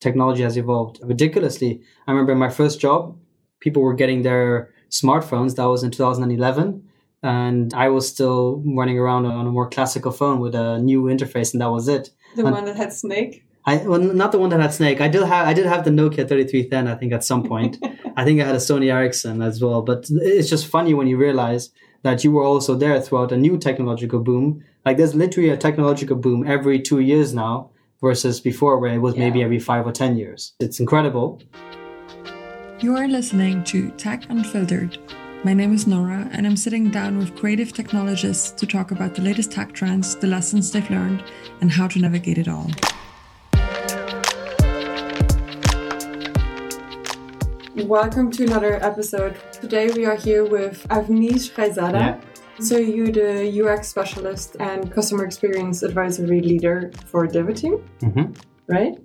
technology has evolved ridiculously. I remember my first job, people were getting their smartphones. That was in 2011. And I was still running around on a more classical phone with a new interface, and that was it. The and one that had Snake? I well, not the one that had Snake. I did have I did have the Nokia 3310. I think at some point. I think I had a Sony Ericsson as well. But it's just funny when you realize that you were also there throughout a new technological boom. Like there's literally a technological boom every two years now versus before where it was yeah. maybe every five or ten years. It's incredible. You are listening to Tech Unfiltered. My name is Nora, and I'm sitting down with creative technologists to talk about the latest tech trends, the lessons they've learned, and how to navigate it all. Welcome to another episode. Today we are here with Avneesh Raizada. Yeah. So you're the UX specialist and customer experience advisory leader for Devoteam, mm-hmm. right?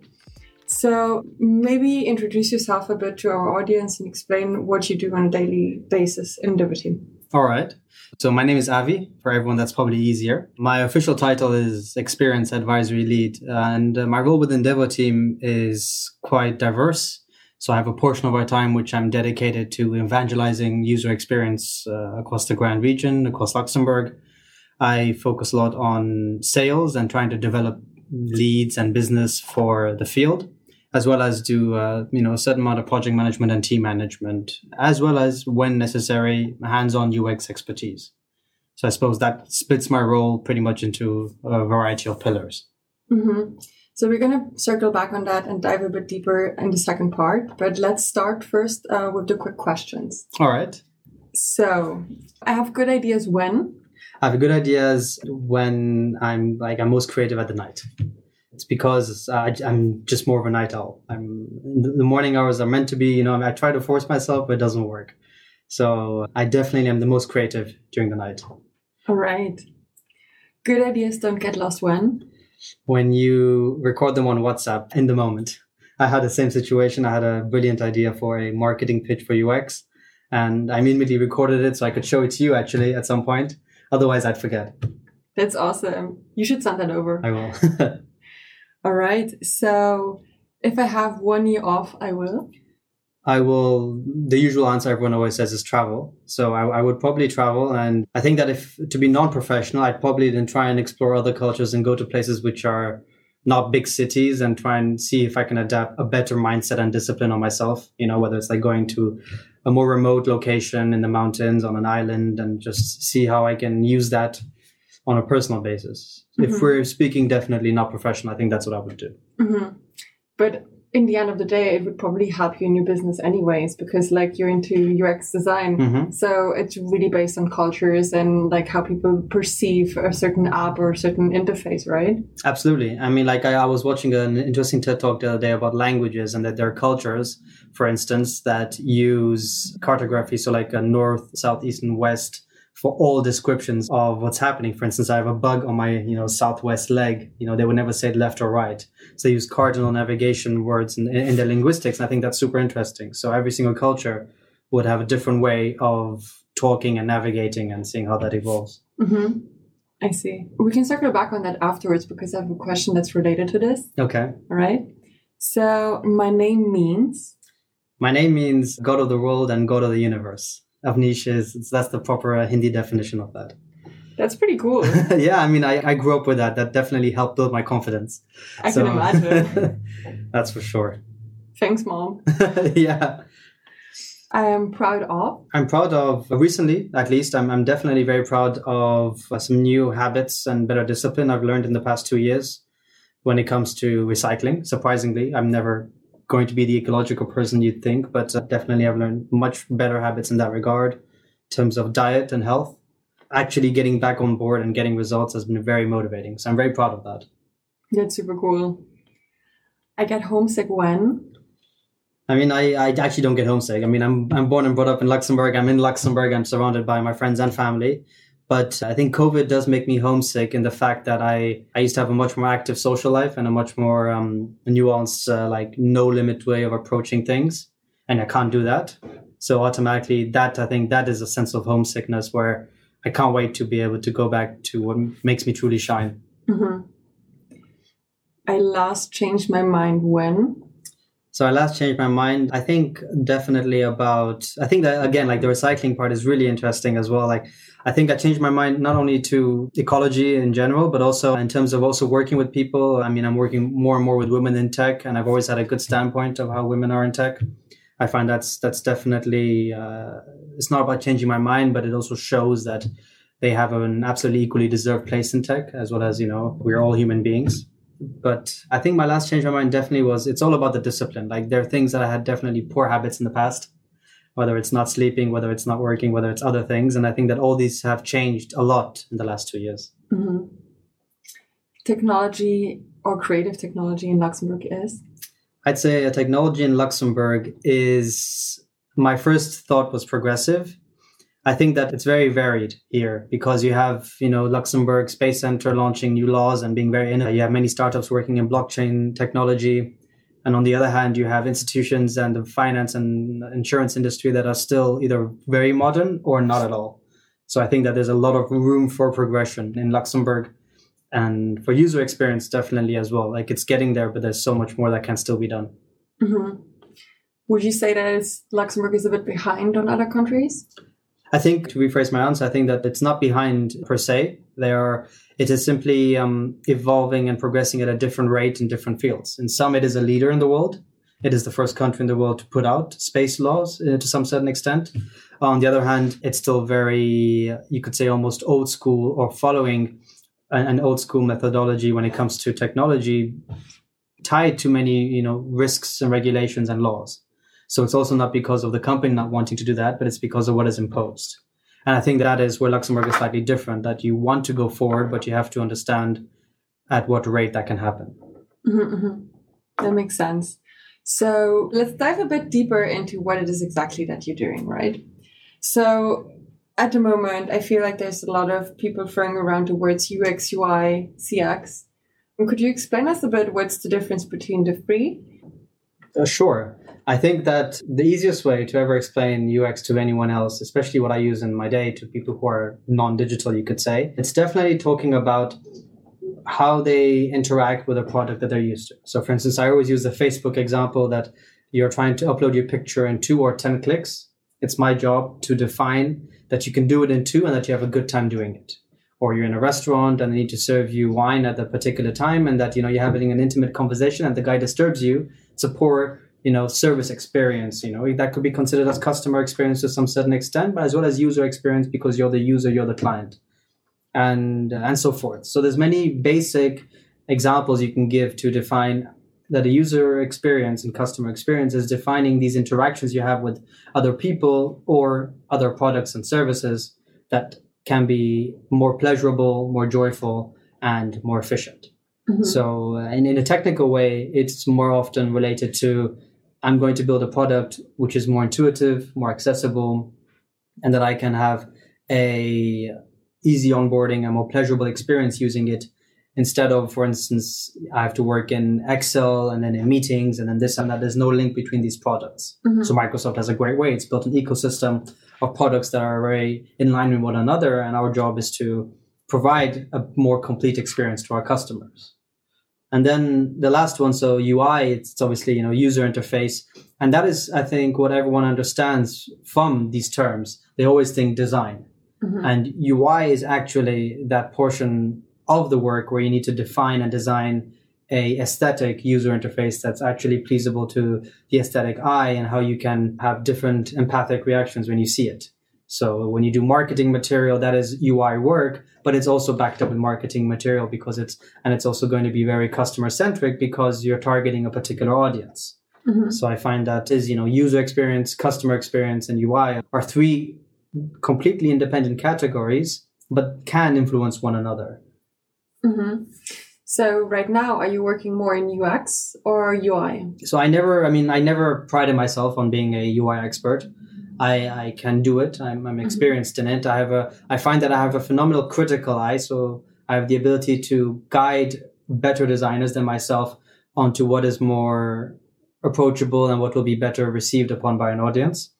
So maybe introduce yourself a bit to our audience and explain what you do on a daily basis in Devoteam. All right. So my name is Avi. For everyone, that's probably easier. My official title is Experience Advisory Lead, and uh, my role within Devoteam is quite diverse. So I have a portion of our time which I'm dedicated to evangelizing user experience uh, across the Grand region, across Luxembourg. I focus a lot on sales and trying to develop leads and business for the field, as well as do uh, you know a certain amount of project management and team management, as well as when necessary, hands-on UX expertise. So I suppose that splits my role pretty much into a variety of pillars. Mm-hmm. So we're going to circle back on that and dive a bit deeper in the second part. But let's start first uh, with the quick questions. All right. So I have good ideas when. I have good ideas when I'm like I'm most creative at the night. It's because uh, I'm just more of a night owl. I'm the morning hours are meant to be. You know, I try to force myself, but it doesn't work. So I definitely am the most creative during the night. All right. Good ideas don't get lost when when you record them on WhatsApp in the moment. I had the same situation. I had a brilliant idea for a marketing pitch for UX, and I immediately recorded it so I could show it to you actually at some point. Otherwise, I'd forget. That's awesome. You should send that over. I will. All right. So if I have one year off, I will. I will, the usual answer everyone always says is travel. So I, I, would probably travel. And I think that if to be non professional, I'd probably then try and explore other cultures and go to places which are not big cities and try and see if I can adapt a better mindset and discipline on myself. You know, whether it's like going to a more remote location in the mountains on an island and just see how I can use that on a personal basis. Mm-hmm. If we're speaking definitely not professional, I think that's what I would do. Mm-hmm. But in the end of the day, it would probably help you in your business anyways, because like you're into UX design. Mm-hmm. So it's really based on cultures and like how people perceive a certain app or a certain interface, right? Absolutely. I mean, like I, I was watching an interesting TED talk the other day about languages and that there are cultures, for instance, that use cartography. So like a north, south, east, and west for all descriptions of what's happening. For instance, I have a bug on my, you know, southwest leg. You know, they would never say left or right. So they use cardinal navigation words in, in their linguistics. And I think that's super interesting. So every single culture would have a different way of talking and navigating and seeing how that evolves. Mm-hmm. I see. We can circle back on that afterwards because I have a question that's related to this. Okay. All right. So my name means? My name means God of the world and God of the universe. Avneesh is that's the proper uh, Hindi definition of that. That's pretty cool. yeah, I mean, I, I grew up with that. That definitely helped build my confidence. I so, can imagine. that's for sure. Thanks, mom. yeah. I am proud of. I'm proud of recently, at least. I'm, I'm definitely very proud of uh, some new habits and better discipline I've learned in the past two years when it comes to recycling. Surprisingly, I'm never going to be the ecological person you'd think, but uh, definitely I've learned much better habits in that regard in terms of diet and health. Actually, getting back on board and getting results has been very motivating. So I'm very proud of that. That's super cool. I get homesick when? I mean, I, I actually don't get homesick. I mean, I'm, I'm born and brought up in Luxembourg. I'm in Luxembourg. I'm surrounded by my friends and family. But I think COVID does make me homesick in the fact that I, I used to have a much more active social life and a much more um, nuanced, uh, like no limit way of approaching things. And I can't do that. So automatically that, I think that is a sense of homesickness where I can't wait to be able to go back to what makes me truly shine. Mm-hmm. I last changed my mind when? So I last changed my mind. I think definitely about, I think that again, like the recycling part is really interesting as well. Like I think I changed my mind not only to ecology in general, but also in terms of also working with people. I mean, I'm working more and more with women in tech and I've always had a good standpoint of how women are in tech. I find that's, that's definitely, uh, it's not about changing my mind, but it also shows that they have an absolutely equally deserved place in tech as well as, you know, we're all human beings but I think my last change of mind definitely was it's all about the discipline. Like there are things that I had definitely poor habits in the past, whether it's not sleeping, whether it's not working, whether it's other things. And I think that all these have changed a lot in the last two years. Mm-hmm. Technology or creative technology in Luxembourg is? I'd say a technology in Luxembourg is my first thought was progressive I think that it's very varied here because you have, you know, Luxembourg Space Center launching new laws and being very innovative. You have many startups working in blockchain technology. And on the other hand, you have institutions and the finance and insurance industry that are still either very modern or not at all. So I think that there's a lot of room for progression in Luxembourg and for user experience, definitely as well. Like it's getting there, but there's so much more that can still be done. Mm-hmm. Would you say that Luxembourg is a bit behind on other countries? I think to rephrase my answer, I think that it's not behind per se. They are. It is simply um, evolving and progressing at a different rate in different fields. In some, it is a leader in the world. It is the first country in the world to put out space laws uh, to some certain extent. On the other hand, it's still very, you could say, almost old school or following an, an old school methodology when it comes to technology, tied to many, you know, risks and regulations and laws. So it's also not because of the company not wanting to do that, but it's because of what is imposed. And I think that is where Luxembourg is slightly different, that you want to go forward, but you have to understand at what rate that can happen. Mm-hmm, mm-hmm. That makes sense. So let's dive a bit deeper into what it is exactly that you're doing, right? So at the moment, I feel like there's a lot of people throwing around the words UX, UI, CX. And could you explain us a bit what's the difference between the three? Uh, sure. I think that the easiest way to ever explain UX to anyone else, especially what I use in my day to people who are non digital, you could say, it's definitely talking about how they interact with a product that they're used to. So, for instance, I always use the Facebook example that you're trying to upload your picture in two or 10 clicks. It's my job to define that you can do it in two and that you have a good time doing it. Or you're in a restaurant and they need to serve you wine at a particular time and that, you know, you're having an intimate conversation and the guy disturbs you. It's a poor you know service experience you know that could be considered as customer experience to some certain extent but as well as user experience because you're the user you're the client and and so forth. So there's many basic examples you can give to define that a user experience and customer experience is defining these interactions you have with other people or other products and services that can be more pleasurable more joyful and more efficient mm-hmm. so uh, in, in a technical way it's more often related to I'm going to build a product which is more intuitive, more accessible, and that I can have a easy onboarding, a more pleasurable experience using it instead of, for instance, I have to work in Excel and then in meetings and then this and that. There's no link between these products. Mm-hmm. So Microsoft has a great way. It's built an ecosystem of products that are very in line with one another. And our job is to provide a more complete experience to our customers. And then the last one, so UI, it's obviously, you know, user interface. And that is, I think, what everyone understands from these terms. They always think design. Mm-hmm. And UI is actually that portion of the work where you need to define and design a aesthetic user interface that's actually pleasable to the aesthetic eye and how you can have different empathic reactions when you see it. So when you do marketing material, that is UI work, but it's also backed up with marketing material because it's, and it's also going to be very customer centric because you're targeting a particular audience. Mm-hmm. So I find that is, you know, user experience, customer experience, and UI are three completely independent categories, but can influence one another. Mm-hmm. So right now, are you working more in UX or UI? So I never, I mean, I never prided myself on being a UI expert. I, I can do it. I'm, I'm mm-hmm. experienced mm-hmm. in it. I have a, I find that I have a phenomenal critical eye. So I have the ability to guide better designers than myself onto what is more approachable and what will be better received upon by an audience.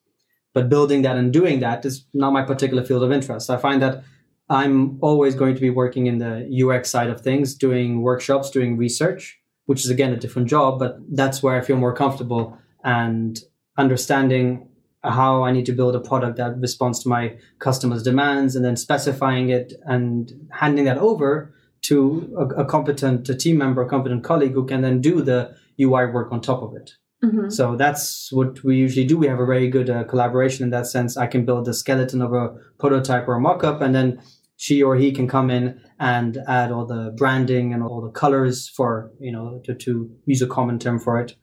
But building that and doing that is not my particular field of interest. I find that I'm always going to be working in the UX side of things, doing workshops, doing research, which is again a different job, but that's where I feel more comfortable and understanding how I need to build a product that responds to my customers' demands and then specifying it and handing that over to a, a competent a team member, a competent colleague who can then do the UI work on top of it. Mm-hmm. So that's what we usually do. We have a very good uh, collaboration in that sense. I can build the skeleton of a prototype or a mock-up, and then she or he can come in and add all the branding and all the colors for you know to, to use a common term for it,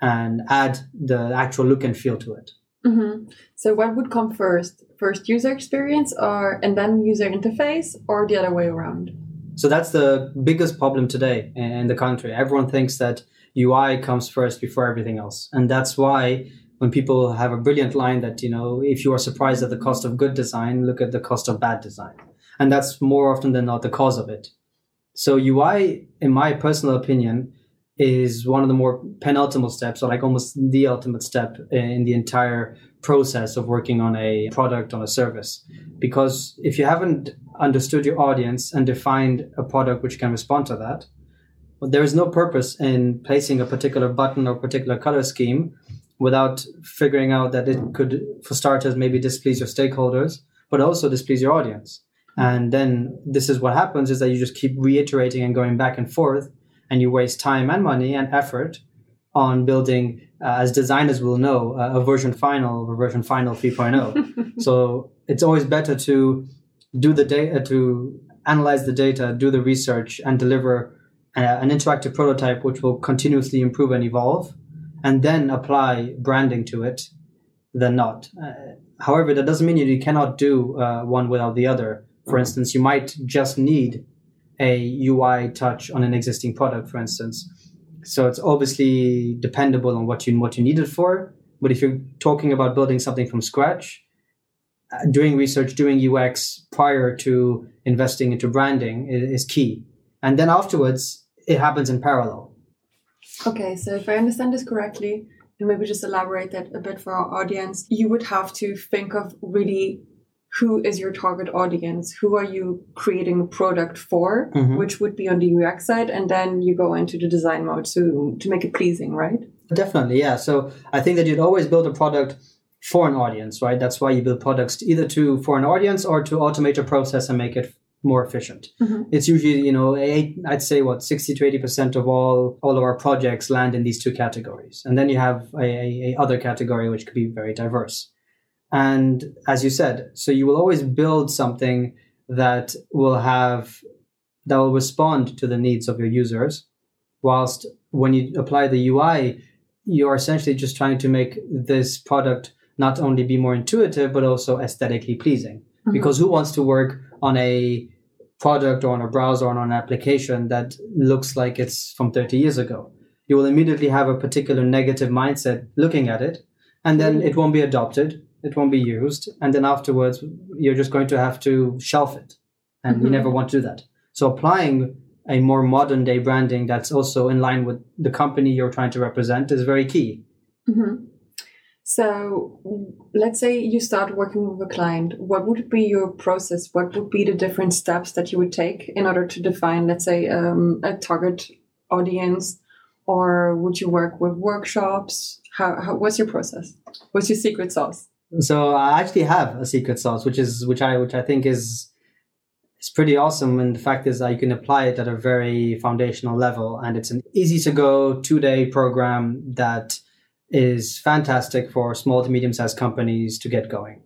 and add the actual look and feel to it. Mm-hmm. So what would come first? First user experience, or and then user interface, or the other way around? So that's the biggest problem today in the country. Everyone thinks that UI comes first before everything else. And that's why when people have a brilliant line that, you know, if you are surprised at the cost of good design, look at the cost of bad design. And that's more often than not the cause of it. So UI, in my personal opinion, is one of the more penultimate steps, or like almost the ultimate step in the entire process of working on a product, on a service. Because if you haven't understood your audience and defined a product which can respond to that, there is no purpose in placing a particular button or particular color scheme without figuring out that it could, for starters, maybe displease your stakeholders, but also displease your audience. And then this is what happens is that you just keep reiterating and going back and forth, and you waste time and money and effort on building, uh, as designers will know, uh, a version final of a version final 3.0. so it's always better to do the data, to analyze the data, do the research, and deliver uh, an interactive prototype which will continuously improve and evolve, and then apply branding to it, than not. Uh, however, that doesn't mean you cannot do uh, one without the other. For instance, you might just need a UI touch on an existing product, for instance. So it's obviously dependable on what you what you need it for. But if you're talking about building something from scratch, uh, doing research, doing UX prior to investing into branding is, is key. And then afterwards, it happens in parallel. Okay, so if I understand this correctly, and maybe just elaborate that a bit for our audience, you would have to think of really who is your target audience? Who are you creating a product for? Mm-hmm. Which would be on the UX side, and then you go into the design mode to to make it pleasing, right? Definitely, yeah. So I think that you'd always build a product for an audience, right? That's why you build products either to for an audience or to automate a process and make it more efficient. Mm-hmm. It's usually, you know, i I'd say what 60 to 80% of all, all of our projects land in these two categories. And then you have a, a other category, which could be very diverse. And as you said, so you will always build something that will have, that will respond to the needs of your users. Whilst when you apply the UI, you're essentially just trying to make this product not only be more intuitive, but also aesthetically pleasing. Mm-hmm. Because who wants to work on a product or on a browser or on an application that looks like it's from 30 years ago. You will immediately have a particular negative mindset looking at it, and then it won't be adopted, it won't be used, and then afterwards you're just going to have to shelf it. And mm-hmm. you never want to do that. So applying a more modern day branding that's also in line with the company you're trying to represent is very key. Mm-hmm. So let's say you start working with a client. What would be your process? What would be the different steps that you would take in order to define, let's say, um, a target audience? Or would you work with workshops? How, how, what's your process? What's your secret sauce? So I actually have a secret sauce, which is which I which I think is is pretty awesome. And the fact is that you can apply it at a very foundational level, and it's an easy to go two day program that is fantastic for small to medium sized companies to get going.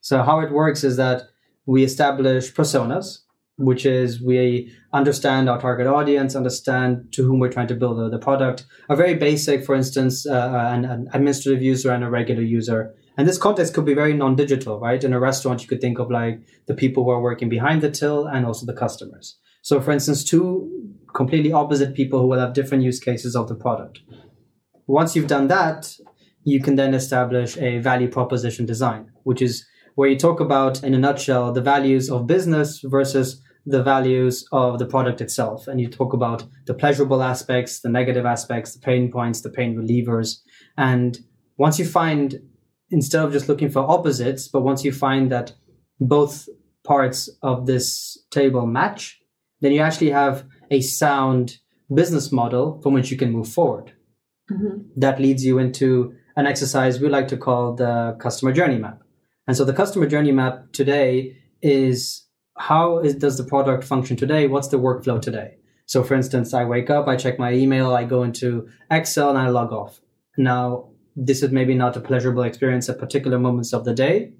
So, how it works is that we establish personas, which is we understand our target audience, understand to whom we're trying to build the, product. A very basic, for instance, uh, an, an, administrative user and a regular user. And this context could be very non digital, right? In a restaurant, you could think of like the people who are working behind the till and also the customers. So, for instance, two completely opposite people who will have different use cases of the product. Once you've done that, you can then establish a value proposition design, which is where you talk about, in a nutshell, the values of business versus the values of the product itself. And you talk about the pleasurable aspects, the negative aspects, the pain points, the pain relievers. And once you find, instead of just looking for opposites, but once you find that both parts of this table match, then you actually have a sound business model from which you can move forward. Mm-hmm. That leads you into an exercise we like to call the customer journey map. And so the customer journey map today is how is, does the product function today? What's the workflow today? So, for instance, I wake up, I check my email, I go into Excel, and I log off. Now, this is maybe not a pleasurable experience at particular moments of the day,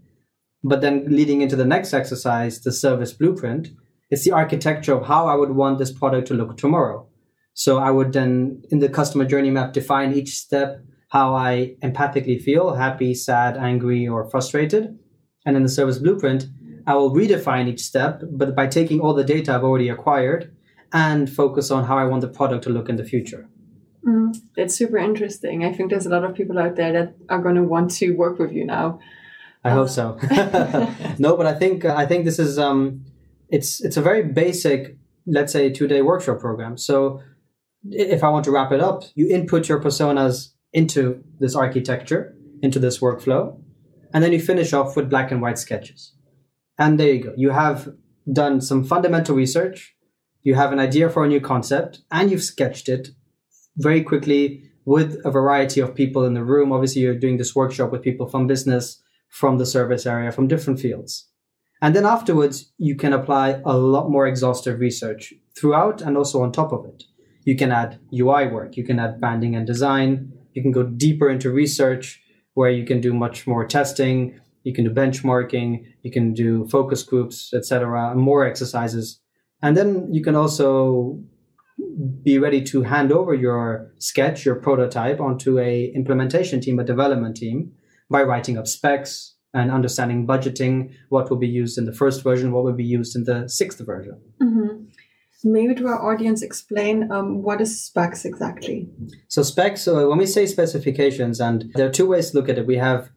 but then leading into the next exercise, the service blueprint, it's the architecture of how I would want this product to look tomorrow. So I would then, in the customer journey map, define each step, how I empathically feel, happy, sad, angry, or frustrated. And in the service blueprint, I will redefine each step, but by taking all the data I've already acquired and focus on how I want the product to look in the future. Mm, that's super interesting. I think there's a lot of people out there that are going to want to work with you now. I uh, hope so. no, but I think I think this is um, it's it's a very basic, let's say, two day workshop program. So if I want to wrap it up, you input your personas into this architecture, into this workflow, and then you finish off with black and white sketches. And there you go. You have done some fundamental research, you have an idea for a new concept, and you've sketched it very quickly with a variety of people in the room. Obviously, you're doing this workshop with people from business, from the service area, from different fields. And then afterwards, you can apply a lot more exhaustive research throughout and also on top of it. You can add UI work, you can add branding and design, you can go deeper into research where you can do much more testing, you can do benchmarking, you can do focus groups, etc., more exercises. And then you can also be ready to hand over your sketch, your prototype onto a implementation team, a development team by writing up specs and understanding budgeting, what will be used in the first version, what will be used in the sixth version. Mm-hmm. Maybe to our audience, explain um, what is specs exactly. So specs, so when we say specifications, and there are two ways to look at it. We have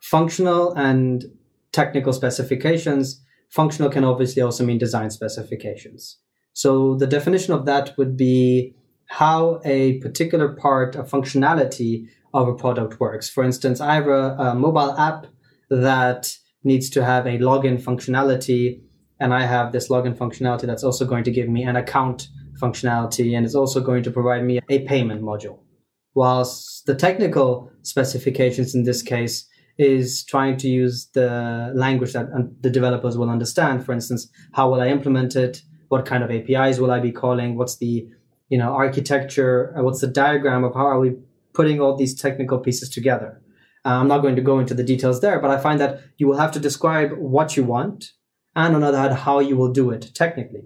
functional and technical specifications. Functional can obviously also mean design specifications. So the definition of that would be how a particular part of functionality of a product works. For instance, I have a, a mobile app that needs to have a login functionality, and I have this login functionality that's also going to give me an account functionality, and it's also going to provide me a payment module. Whilst the technical specifications in this case is trying to use the language that uh, the developers will understand. For instance, how will I implement it? What kind of APIs will I be calling? What's the you know architecture? Uh, what's the diagram of how are we putting all these technical pieces together? Uh, I'm not going to go into the details there, but I find that you will have to describe what you want and on the other hand, how you will do it technically.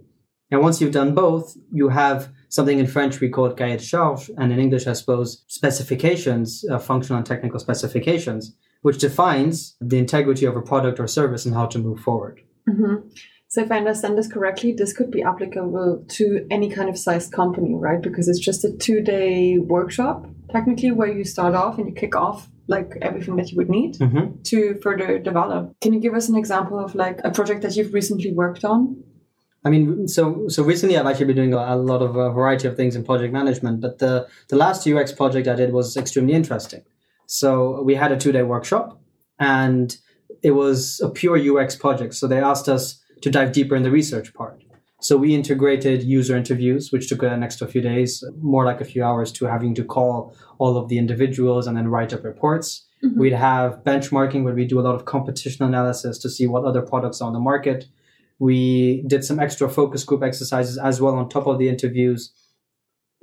And once you've done both, you have something in French we call cahier de charge, and in English, I suppose, specifications, uh, functional and technical specifications, which defines the integrity of a product or service and how to move forward. Mm-hmm. So, if I understand this correctly, this could be applicable to any kind of sized company, right? Because it's just a two day workshop, technically, where you start off and you kick off like everything that you would need mm-hmm. to further develop. Can you give us an example of like a project that you've recently worked on? I mean, so so recently I've actually been doing a, lot of a variety of things in project management, but the the last UX project I did was extremely interesting. So we had a two day workshop and it was a pure UX project. So they asked us to dive deeper in the research part. So we integrated user interviews, which took an extra few days, more like a few hours to having to call all of the individuals and then write up reports. Mm-hmm. We'd have benchmarking where we do a lot of competition analysis to see what other products are on the market. We did some extra focus group exercises as well on top of the interviews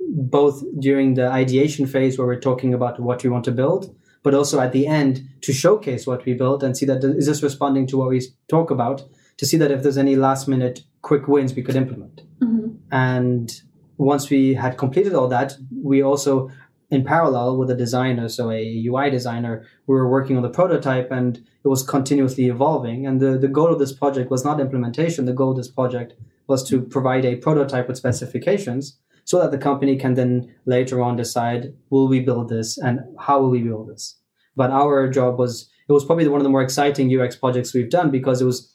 both during the ideation phase where we're talking about what we want to build, but also at the end to showcase what we built and see that is this responding to what we talk about to see that if there's any last minute quick wins we could implement. Mm-hmm. And once we had completed all that, we also in parallel with a designer, so a UI designer, we were working on the prototype and it was continuously evolving. And the, the goal of this project was not implementation. The goal of this project was to provide a prototype with specifications so that the company can then later on decide will we build this and how will we build this but our job was it was probably one of the more exciting ux projects we've done because it was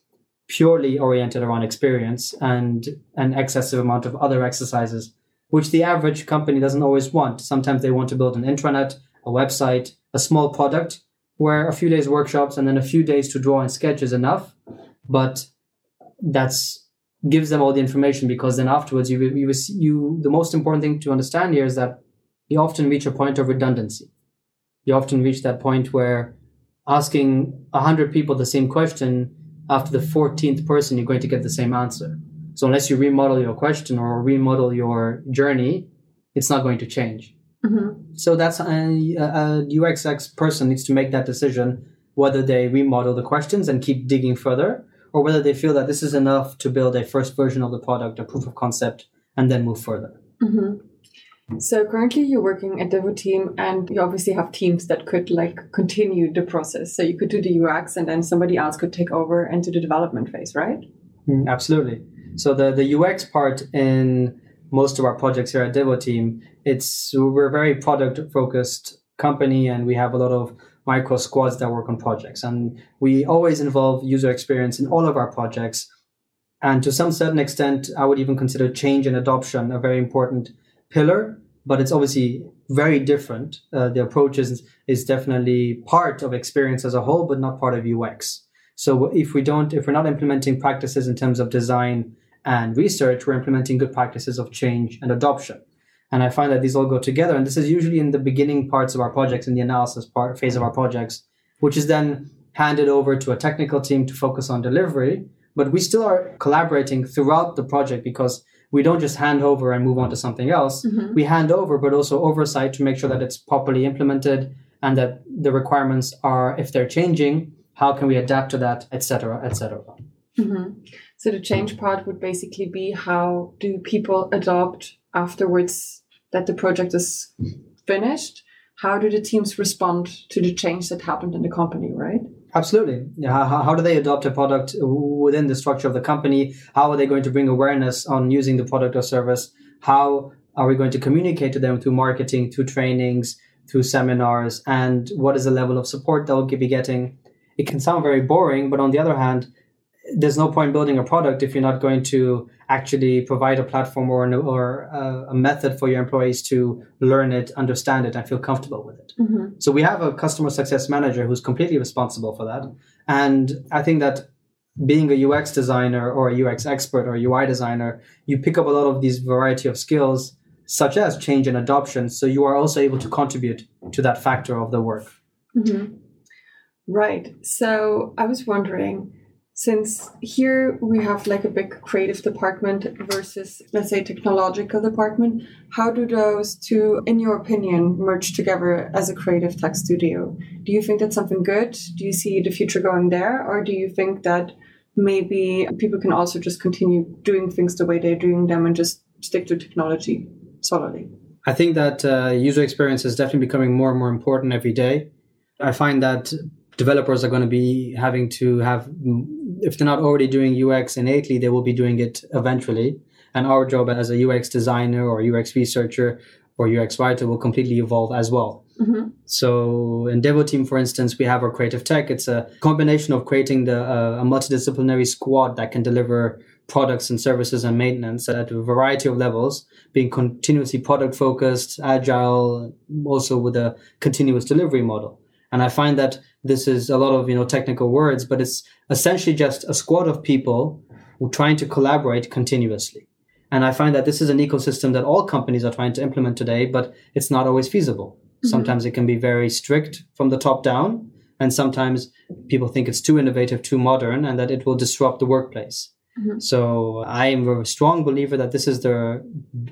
purely oriented around experience and an excessive amount of other exercises which the average company doesn't always want sometimes they want to build an intranet a website a small product where a few days workshops and then a few days to draw and sketch is enough but that's gives them all the information because then afterwards you, you, you the most important thing to understand here is that you often reach a point of redundancy. You often reach that point where asking 100 people the same question after the 14th person you're going to get the same answer so unless you remodel your question or remodel your journey it's not going to change mm-hmm. so that's a, a ux person needs to make that decision whether they remodel the questions and keep digging further or whether they feel that this is enough to build a first version of the product a proof of concept and then move further mm-hmm. So currently you're working at Devoteam and you obviously have teams that could like continue the process. So you could do the UX and then somebody else could take over and do the development phase, right? Mm, absolutely. So the, the UX part in most of our projects here at Devoteam, it's we're a very product focused company and we have a lot of micro squads that work on projects. And we always involve user experience in all of our projects. And to some certain extent, I would even consider change and adoption a very important pillar, but it's obviously very different. Uh, the approach is, is definitely part of experience as a whole, but not part of UX. So if we don't, if we're not implementing practices in terms of design and research, we're implementing good practices of change and adoption. And I find that these all go together. And this is usually in the beginning parts of our projects, in the analysis part phase of our projects, which is then handed over to a technical team to focus on delivery. But we still are collaborating throughout the project because we don't just hand over and move on to something else. Mm-hmm. We hand over, but also oversight to make sure that it's properly implemented and that the requirements are, if they're changing, how can we adapt to that, etc., etc. Mm-hmm. So the change part would basically be how do people adopt afterwards that the project is finished? How do the teams respond to the change that happened in the company, right? Absolutely. How, how do they adopt a product within the structure of the company? How are they going to bring awareness on using the product or service? How are we going to communicate to them through marketing, through trainings, through seminars? And what is the level of support they'll be getting? It can sound very boring, but on the other hand, there's no point building a product if you're not going to actually provide a platform or, an, or a, a, method for your employees to learn it, understand it, and feel comfortable with it. Mm-hmm. So we have a customer success manager who's completely responsible for that. And I think that being a UX designer or a UX expert or UI designer, you pick up a lot of these variety of skills, such as change and adoption. So you are also able to contribute to that factor of the work. Mm-hmm. Right. So I was wondering since here we have like a big creative department versus let's say technological department how do those two in your opinion merge together as a creative tech studio? Do you think that's something good? Do you see the future going there? Or do you think that maybe people can also just continue doing things the way they're doing them and just stick to technology solidly i think that uh, user experience is definitely becoming more and more important every day. I find that developers are going to be having to have if they're not already doing UX innately, they will be doing it eventually. And our job as a UX designer or UX researcher or UX writer will completely evolve as well. Mm-hmm. So in Devoteam, for instance, we have our creative tech. It's a combination of creating the, uh, a multidisciplinary squad that can deliver products and services and maintenance at a variety of levels, being continuously product focused, agile, also with a continuous delivery model. And I find that this is a lot of, you know, technical words, but it's essentially just a squad of people who are trying to collaborate continuously. And I find that this is an ecosystem that all companies are trying to implement today, but it's not always feasible. Mm-hmm. Sometimes it can be very strict from the top down. And sometimes people think it's too innovative, too modern, and that it will disrupt the workplace. Mm-hmm. So I am a strong believer that this is the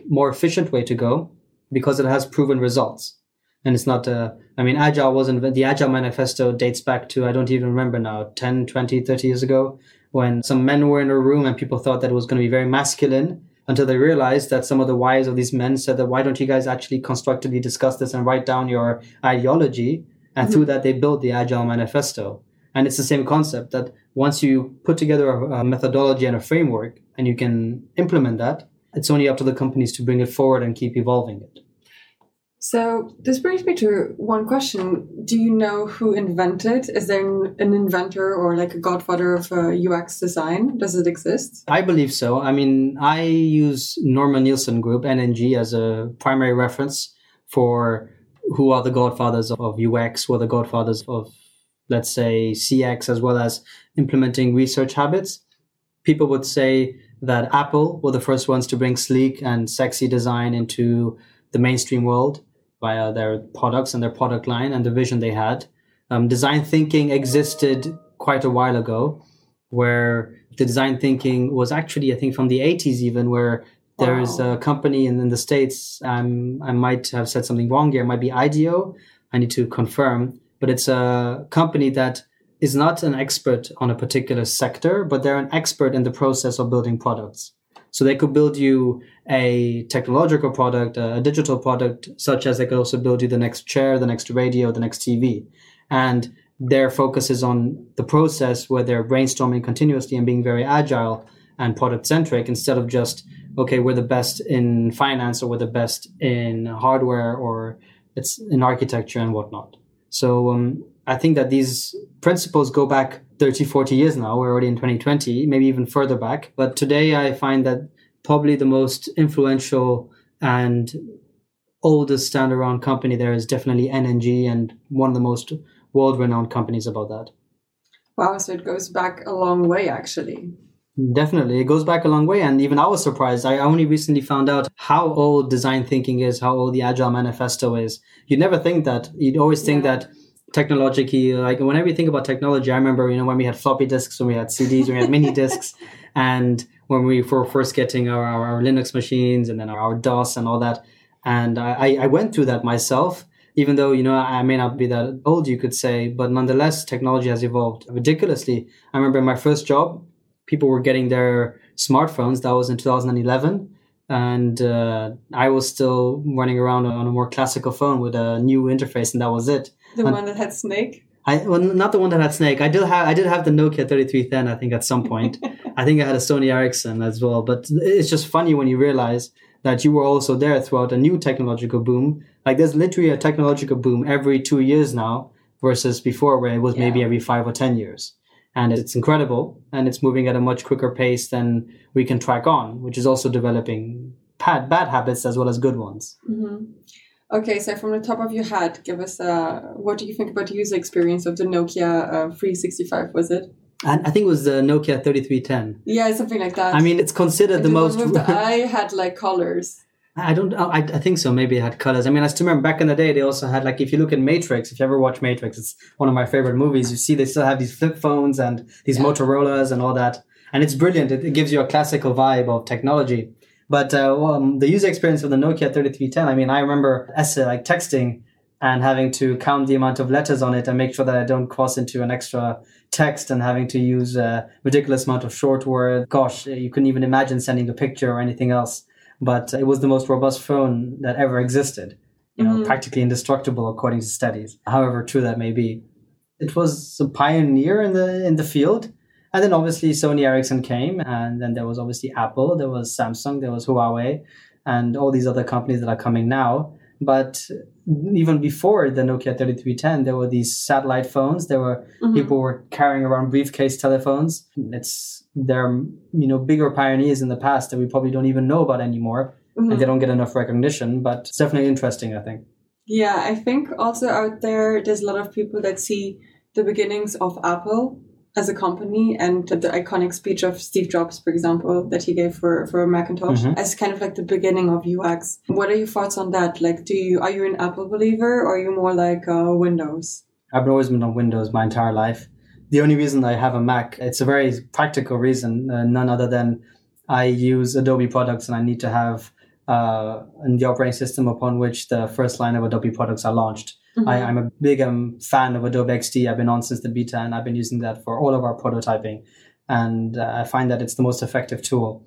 more efficient way to go because it has proven results and it's not uh, i mean agile wasn't the agile manifesto dates back to i don't even remember now 10 20 30 years ago when some men were in a room and people thought that it was going to be very masculine until they realized that some of the wives of these men said that why don't you guys actually constructively discuss this and write down your ideology? And mm-hmm. through that they built the agile manifesto. And it's the same concept that once you put together a, a methodology and a framework and you can implement that it's only up to the companies to bring it forward and keep evolving it so this brings me to one question. Do you know who invented? Is there an inventor or like a godfather of uh, UX design? Does it exist? I believe so. I mean, I use Norman Nielsen Group, NNG, as a primary reference for who are the godfathers of UX, who are the godfathers of, let's say, CX, as well as implementing research habits people would say that Apple were the first ones to bring sleek and sexy design into the mainstream world via their products and their product line and the vision they had. Um, design thinking existed quite a while ago, where the design thinking was actually, I think, from the 80s, even where wow. a company in, in the States. Um, I might have said something wrong here. It might be IDEO. I need to confirm, but it's a company that is not an expert on a particular sector, but they're an expert in the process of building products. So they could build you a technological product, a digital product, such as they could also build you the next chair, the next radio, the next TV. And their focus is on the process where they're brainstorming continuously and being very agile and product centric instead of just, okay, we're the best in finance or we're the best in hardware or it's in architecture and whatnot. So um, I think that these principles go back 30, 40 years now. We're already in 2020, maybe even further back. But today I find that probably the most influential and oldest stand around company there is definitely NNG and one of the most world renowned companies about that. Wow, so it goes back a long way actually. Definitely. It goes back a long way. And even I was surprised. I only recently found out how old design thinking is, how old the Agile Manifesto is. You'd never think that. You'd always think yeah. that technologically like whenever you think about technology i remember you know when we had floppy disks when we had cds when we had mini disks and when we were first getting our, our, linux machines and then our, our dos and all that. And I, I went through that myself even though you know i may not be that old you could say but nonetheless technology has evolved ridiculously. I remember my first job people were getting their smartphones. That was in 2011 and uh, I was still running around on a more classical phone with a new interface, and that was it. The and one that had Snake. I well, not the one that had Snake. I did have I did have the Nokia 3310. I think at some point. I think I had a Sony Ericsson as well. But it's just funny when you realize that you were also there throughout a new technological boom. Like there's literally a technological boom every two years now, versus before where it was yeah. maybe every five or ten years and it's incredible and it's moving at a much quicker pace than we can track on which is also developing bad, bad habits as well as good ones mm-hmm. Okay so from the top of your head give us uh, what do you think about the user experience of the nokia uh, 365 was it and I think it was the Nokia 3310. Yeah, something like that. I mean, it's considered the, the most. I had like colors. I don't. I, I think so. Maybe it had colors. I mean, I still remember back in the day, they also had like if you look at Matrix. If you ever watch Matrix, it's one of my favorite movies. You see, they still have these flip phones and these yeah. Motorola's and all that, and it's brilliant. It, it, gives you a classical vibe of technology. But uh, um, the user experience of the Nokia 3310. I mean, I remember essay like texting and having to count the amount of letters on it and make sure that I don't cross into an extra text and having to use a ridiculous amount of short words. Gosh, you couldn't even imagine sending a picture or anything else but it was the most robust phone that ever existed. You know, mm-hmm. practically indestructible according to studies. However true that may be, it was a pioneer in the in the field. And then obviously Sony Ericsson came, and then there was obviously Apple, there was Samsung, there was Huawei, and all these other companies that are coming now. But even before the Nokia 3310, there were these satellite phones. There were mm-hmm. people were carrying around briefcase telephones. It's they're you know bigger pioneers in the past that we probably don't even know about anymore, mm-hmm. and they don't get enough recognition. But it's definitely interesting, I think. Yeah, I think also out there, there's a lot of people that see the beginnings of Apple as a company and the iconic speech of Steve Jobs, for example, that he gave for, for Macintosh mm-hmm. as kind of like the beginning of UX. What are your thoughts on that? Like, do you, are you an Apple believer or are you more like uh, Windows? I've always been on Windows my entire life. The only reason I have a Mac, it's a very practical reason, uh, none other than I use Adobe products and I need to have uh, the operating system upon which the first line of Adobe products are launched. Mm-hmm. I, am a big um, fan of Adobe XD. I've been on since the beta and I've been using that for all of our prototyping. And uh, I find that it's the most effective tool.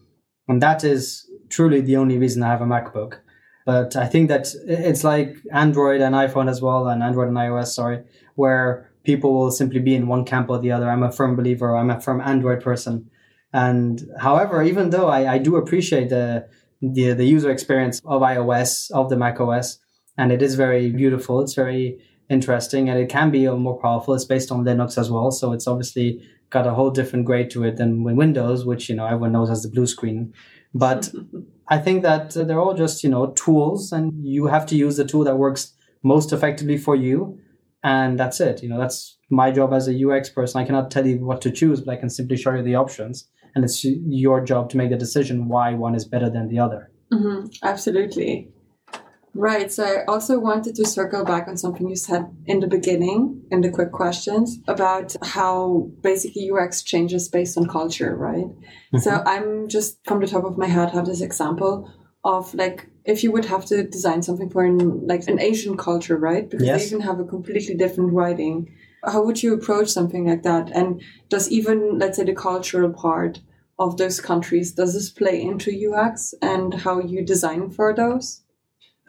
And that is truly the only reason I have a MacBook. But I think that it's like Android and iPhone as well, and Android and iOS, sorry, where people will simply be in one camp or the other. I'm a firm believer, I'm a firm Android person. And however, even though I, I do appreciate the, the, the user experience of iOS, of the Mac OS, and it is very beautiful. It's very interesting, and it can be more powerful. It's based on Linux as well, so it's obviously got a whole different grade to it than Windows, which you know everyone knows as the blue screen. But I think that they're all just you know tools, and you have to use the tool that works most effectively for you, and that's it. You know that's my job as a UX person. I cannot tell you what to choose, but I can simply show you the options. and it's your job to make the decision why one is better than the other. Mm-hmm. Absolutely. Right. So I also wanted to circle back on something you said in the beginning in the quick questions about how basically UX changes based on culture, right? Mm-hmm. So I'm just from the top of my head have this example of like if you would have to design something for an like an Asian culture, right? Because yes. they even have a completely different writing. How would you approach something like that? And does even let's say the cultural part of those countries does this play into UX and how you design for those?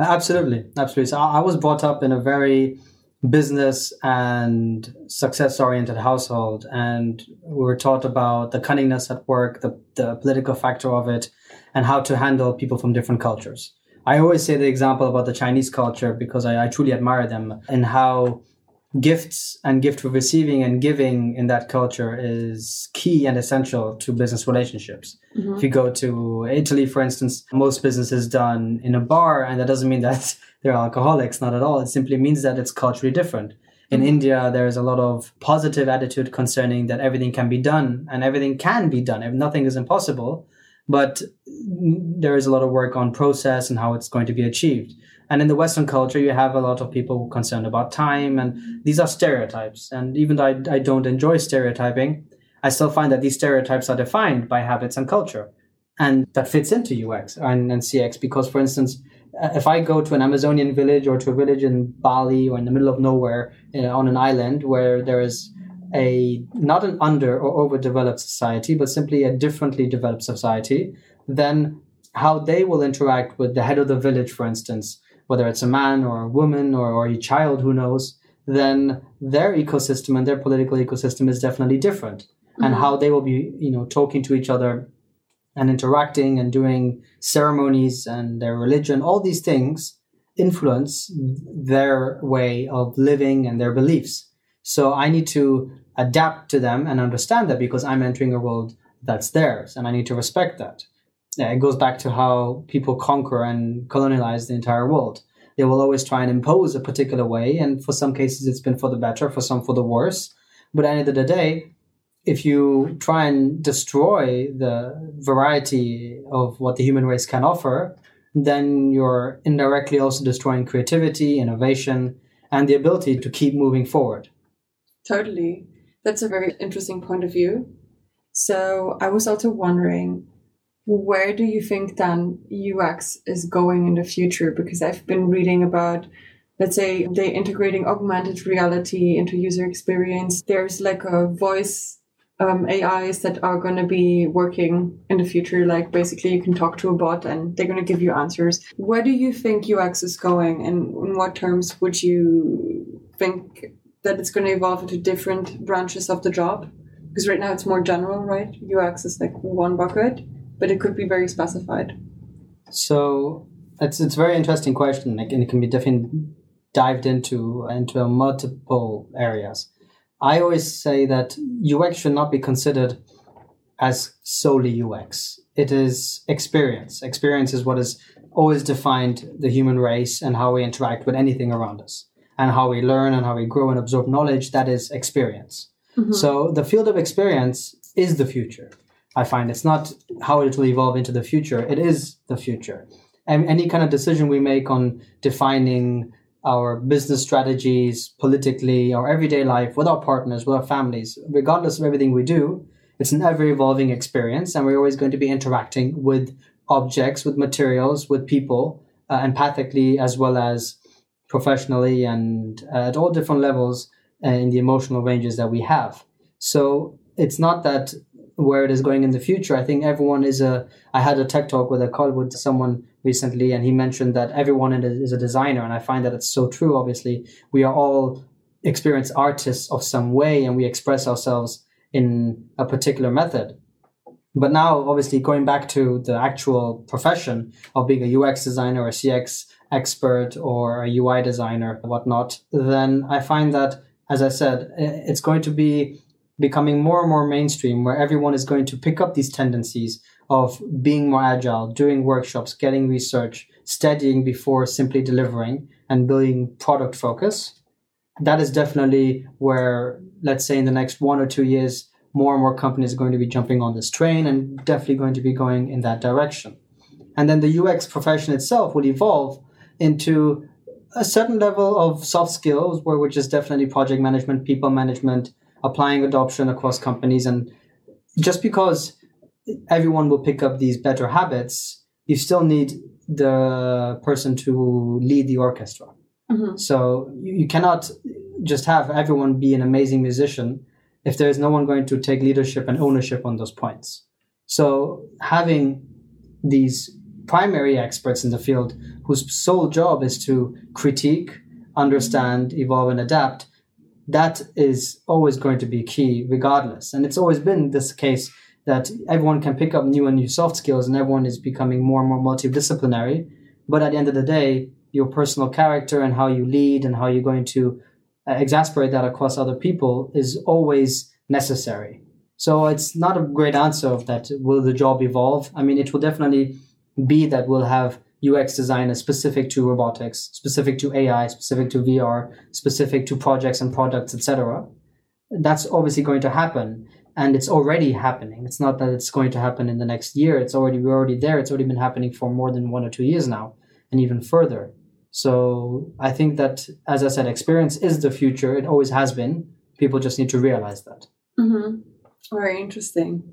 Absolutely, absolutely. So I was brought up in a very business and success oriented household, and we were taught about the cunningness at work, the, the political factor of it, and how to handle people from different cultures. I always say the example about the Chinese culture because I, I truly admire them and how gifts and gift receiving and giving in that culture is key and essential to business relationships. Mm-hmm. If you go to Italy, for instance, most business is done in a bar, and that doesn't mean that they're alcoholics, not at all. It simply means that it's culturally different. In mm-hmm. India, there's a lot of positive attitude concerning that everything can be done and everything can be done. If nothing is impossible, but there is a lot of work on process and how it's going to be achieved. And in the Western culture, you have a lot of people concerned about time, and these are stereotypes. And even though I, I don't enjoy stereotyping, I still find that these stereotypes are defined by habits and culture. And that fits into UX and, and CX because, for instance, uh, if I go to an Amazonian village or to a village in Bali or in the middle of nowhere you know, on an island where there is a not an under or overdeveloped society, but simply a differently developed society, then how they will interact with the head of the village, for instance, whether it's a man or a woman or, or a child, who knows, then their ecosystem and their political ecosystem is definitely different. Mm-hmm. And how they will be, you know, talking to each other and interacting and doing ceremonies and their religion, all these things influence their way of living and their beliefs. So I need to adapt to them and understand that because I'm entering a world that's theirs and I need to respect that yeah, it goes back to how people conquer and colonialize the entire world. They will always try and impose a particular way, and for some cases, it's been for the better, for some for the worse. But at the end of the day, if you try and destroy the variety of what the human race can offer, then you're indirectly also destroying creativity, innovation, and the ability to keep moving forward. Totally. That's a very interesting point of view. So I was also wondering where do you think then UX is going in the future? Because I've been reading about, let's say, they integrating augmented reality into user experience. There's like a voice um, AIs that are going to be working in the future. Like basically, you can talk to a bot and they're going to give you answers. Where do you think UX is going, and in what terms would you think that it's going to evolve into different branches of the job? Because right now it's more general, right? UX is like one bucket but it could be very specified. So it's it's a very interesting question, and it can be definitely dived into into multiple areas. I always say that UX should not be considered as solely UX. It is experience. Experience is what has always defined the human race and how we interact with anything around us and how we learn and how we grow and absorb knowledge. That is experience. Mm-hmm. So the field of experience is the future. I find it's not how it will evolve into the future. It is the future. And any kind of decision we make on defining our business strategies politically, our everyday life with our partners, with our families, regardless of everything we do, it's an ever evolving experience. And we're always going to be interacting with objects, with materials, with people, uh, empathically as well as professionally and uh, at all different levels uh, in the emotional ranges that we have. So it's not that where it is going in the future. I think everyone is a. I had a tech talk with a call with someone recently, and he mentioned that everyone is a designer, and I find that it's so true. Obviously, we are all experienced artists of some way, and we express ourselves in a particular method. But now, obviously, going back to the actual profession of being a UX designer or a CX expert or a UI designer, whatnot, then I find that, as I said, it's going to be becoming more and more mainstream where everyone is going to pick up these tendencies of being more agile, doing workshops, getting research, studying before simply delivering and building product focus. That is definitely where, let's say, in the next one or two years, more and more companies are going to be jumping on this train and definitely going to be going in that direction. And then the UX profession itself will evolve into a certain level of soft skills, where which is definitely project management, people management, applying adoption across companies. And just because everyone will pick up these better habits, you still need the person to lead the orchestra. Mm-hmm. So you, cannot just have everyone be an amazing musician if there is no one going to take leadership and ownership on those points. So having these primary experts in the field whose sole job is to critique, understand, evolve, and adapt, that is always going to be key regardless. And it's always been this case that everyone can pick up new and new soft skills and everyone is becoming more and more multidisciplinary. But at the end of the day, your personal character and how you lead and how you're going to uh, exasperate that across other people is always necessary. So it's not a great answer of that. Will the job evolve? I mean, it will definitely be that we'll have UX design is specific to robotics, specific to AI, specific to VR, specific to projects and products, etc. That's obviously going to happen and it's already happening. It's not that it's going to happen in the next year. It's already we're already there. It's already been happening for more than one or two years now, and even further. So I think that, as I said, experience is the future. It always has been. People just need to realize that. Mm-hmm. Very interesting.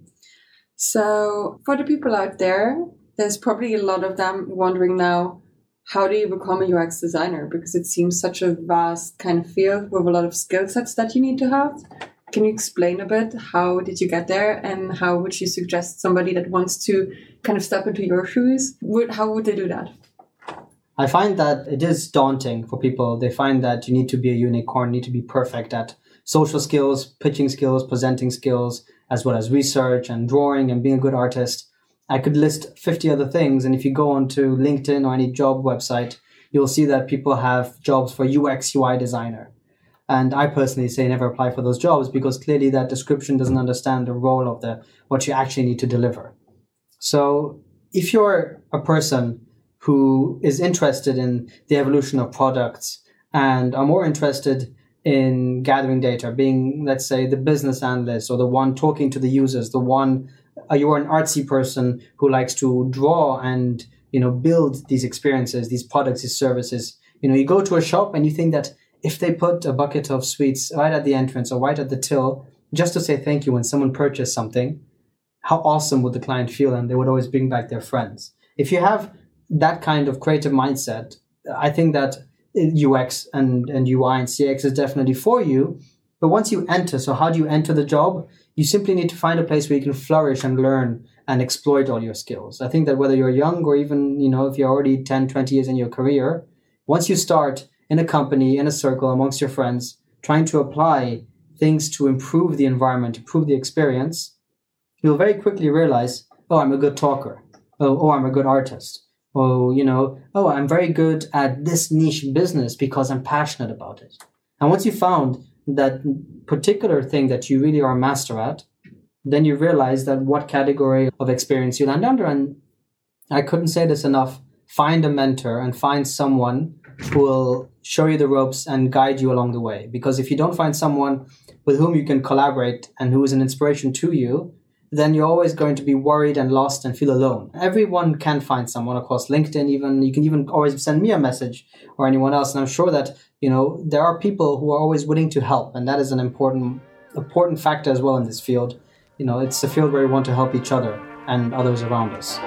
So for the people out there, there's probably a lot of them wondering now. How do you become a UX designer? Because it seems such a vast kind of field with a lot of skill sets that you need to have. Can you explain a bit how did you get there? And how would you suggest somebody that wants to kind of step into your shoes? How would they do that? I find that it is daunting for people. They find that you need to be a unicorn need to be perfect at social skills pitching skills presenting skills as well as research and drawing and being a good artist i could list 50 other things and if you go onto linkedin or any job website you'll see that people have jobs for ux ui designer and I personally say never apply for those jobs because clearly that description doesn't understand the role of the what you actually need to deliver. So if you're a person who is interested in the evolution of products and are more interested in gathering data, being let's say the business analyst or the one talking to the users, the one Uh, you're an artsy person who likes to draw and you know build these experiences, these products, these services. You know, you go to a shop and you think that if they put a bucket of sweets right at the entrance or right at the till just to say thank you when someone purchased something, how awesome would the client feel? And they would always bring back their friends. If you have that kind of creative mindset, I think that UX and, and UI and CX is definitely for you. But once you enter, so how do you enter the job? You simply need to find a place where you can flourish and learn and exploit all your skills. I think that whether you're young or even, you know, if you're already 10, 20 years in your career, once you start, in a company, in a circle, amongst your friends, trying to apply things to improve the environment, improve the experience, you'll very quickly realize, oh, I'm a good talker. Oh, oh, I'm a good artist. Oh, you know, oh, I'm very good at this niche business because I'm passionate about it. And once you found that particular thing that you really are master at, then you realize that what category of experience you land under. And I couldn't say this enough. Find a mentor and find someone who will show you the ropes and guide you along the way. Because if you don't find someone with whom you can collaborate and who is an inspiration to you, then you're always going to be worried and lost and feel alone. Everyone can find someone across LinkedIn, even you can even always send me a message or anyone else. And I'm sure that, you know, there are people who are always willing to help. And that is an important important factor as well in this field. You know, it's a field where we want to help each other and others around us.